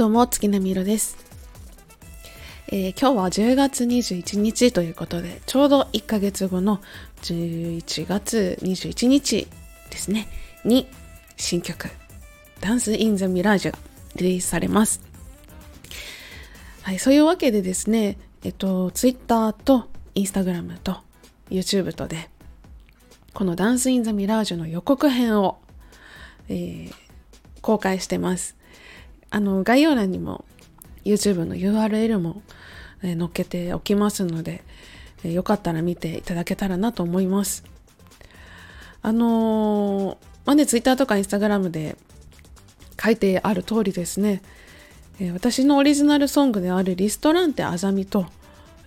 どうも、月並みろです、えー、今日は10月21日ということで、ちょうど1ヶ月後の11月21日ですね、に新曲、ダンス・イン・ザ・ミラージュがリリースされます。はい、そういうわけでですね、えっと、Twitter と Instagram と YouTube とで、このダンス・イン・ザ・ミラージュの予告編を、えー、公開してます。あの、概要欄にも YouTube の URL も、えー、載っけておきますので、えー、よかったら見ていただけたらなと思います。あのー、まあね、Twitter とか Instagram で書いてある通りですね、えー、私のオリジナルソングであるリストランテあざみと、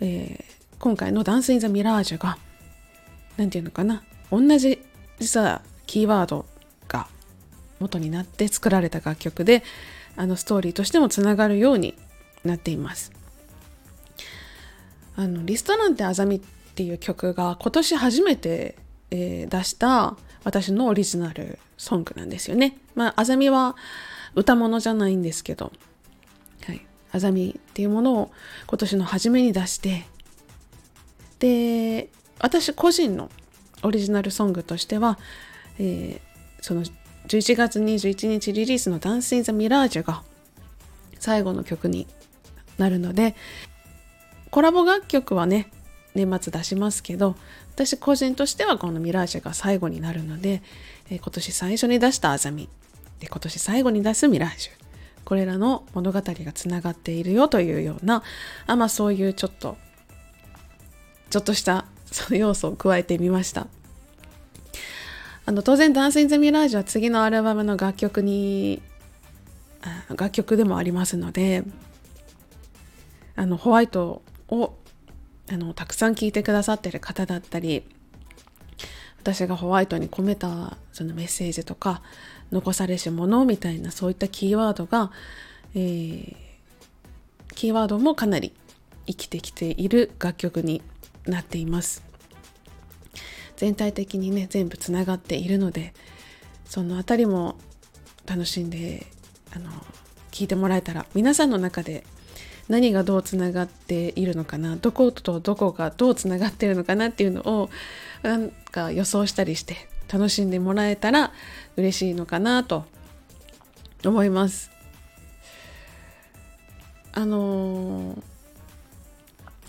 えー、今回のダンスインザミラージュが、なんていうのかな、同じ実はキーワードが元になって作られた楽曲で、あのストーリーとしてもつながるようになっています。あのリストなんてあざみっていう曲が今年初めて、えー、出した私のオリジナルソングなんですよね。まあ、あざみは歌物じゃないんですけど、はい、あざみっていうものを今年の初めに出して、で、私個人のオリジナルソングとしては、えー、その11月21日リリースの Dance in the Mirage が最後の曲になるのでコラボ楽曲はね年末出しますけど私個人としてはこのミラージュが最後になるので、えー、今年最初に出したアザミで今年最後に出すミラージュこれらの物語がつながっているよというようなあまあそういうちょっとちょっとしたその要素を加えてみました。あの当然「ダンス・イン・ザ・ミラージュ」は次のアルバムの楽曲に楽曲でもありますのであのホワイトをあのたくさん聴いてくださってる方だったり私がホワイトに込めたそのメッセージとか残されし者みたいなそういったキーワードが、えー、キーワードもかなり生きてきている楽曲になっています。全体的にね全部つながっているのでその辺りも楽しんであの聞いてもらえたら皆さんの中で何がどうつながっているのかなどことどこがどうつながっているのかなっていうのをなんか予想したりして楽しんでもらえたら嬉しいのかなと思います。あの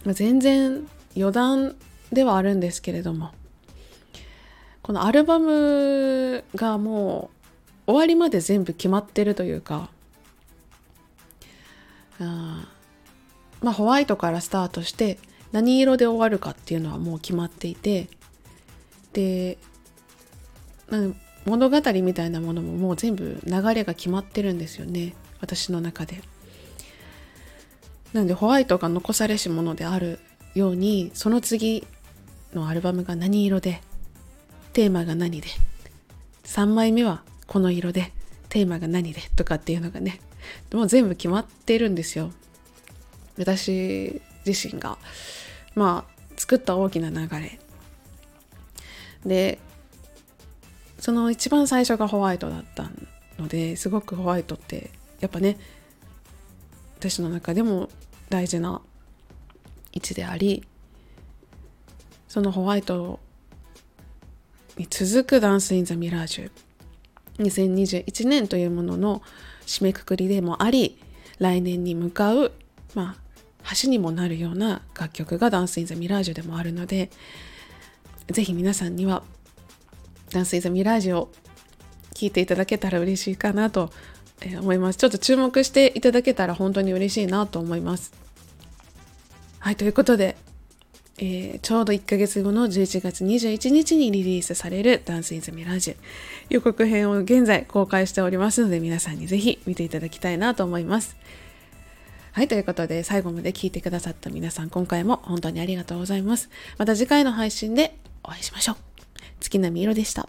ー、全然余談ではあるんですけれどもこのアルバムがもう終わりまで全部決まってるというかあまあホワイトからスタートして何色で終わるかっていうのはもう決まっていてで物語みたいなものももう全部流れが決まってるんですよね私の中で。なんでホワイトが残されし者であるようにその次のアルバムが何色でテーマが何で？3枚目はこの色でテーマが何でとかっていうのがねもう全部決まってるんですよ。私自身が。まあ作った大きな流れ。でその一番最初がホワイトだったのですごくホワイトってやっぱね私の中でも大事な位置でありそのホワイトに続くダンス・イン・ザ・ミラージュ。2021年というものの締めくくりでもあり来年に向かう、まあ、橋にもなるような楽曲がダンス・イン・ザ・ミラージュでもあるのでぜひ皆さんにはダンス・イン・ザ・ミラージュを聴いていただけたら嬉しいかなと思います。ちょっと注目していただけたら本当に嬉しいなと思います。はいということでえー、ちょうど1ヶ月後の11月21日にリリースされるダンスイズミラージュ予告編を現在公開しておりますので皆さんにぜひ見ていただきたいなと思います。はい、ということで最後まで聞いてくださった皆さん今回も本当にありがとうございます。また次回の配信でお会いしましょう。月並み色でした。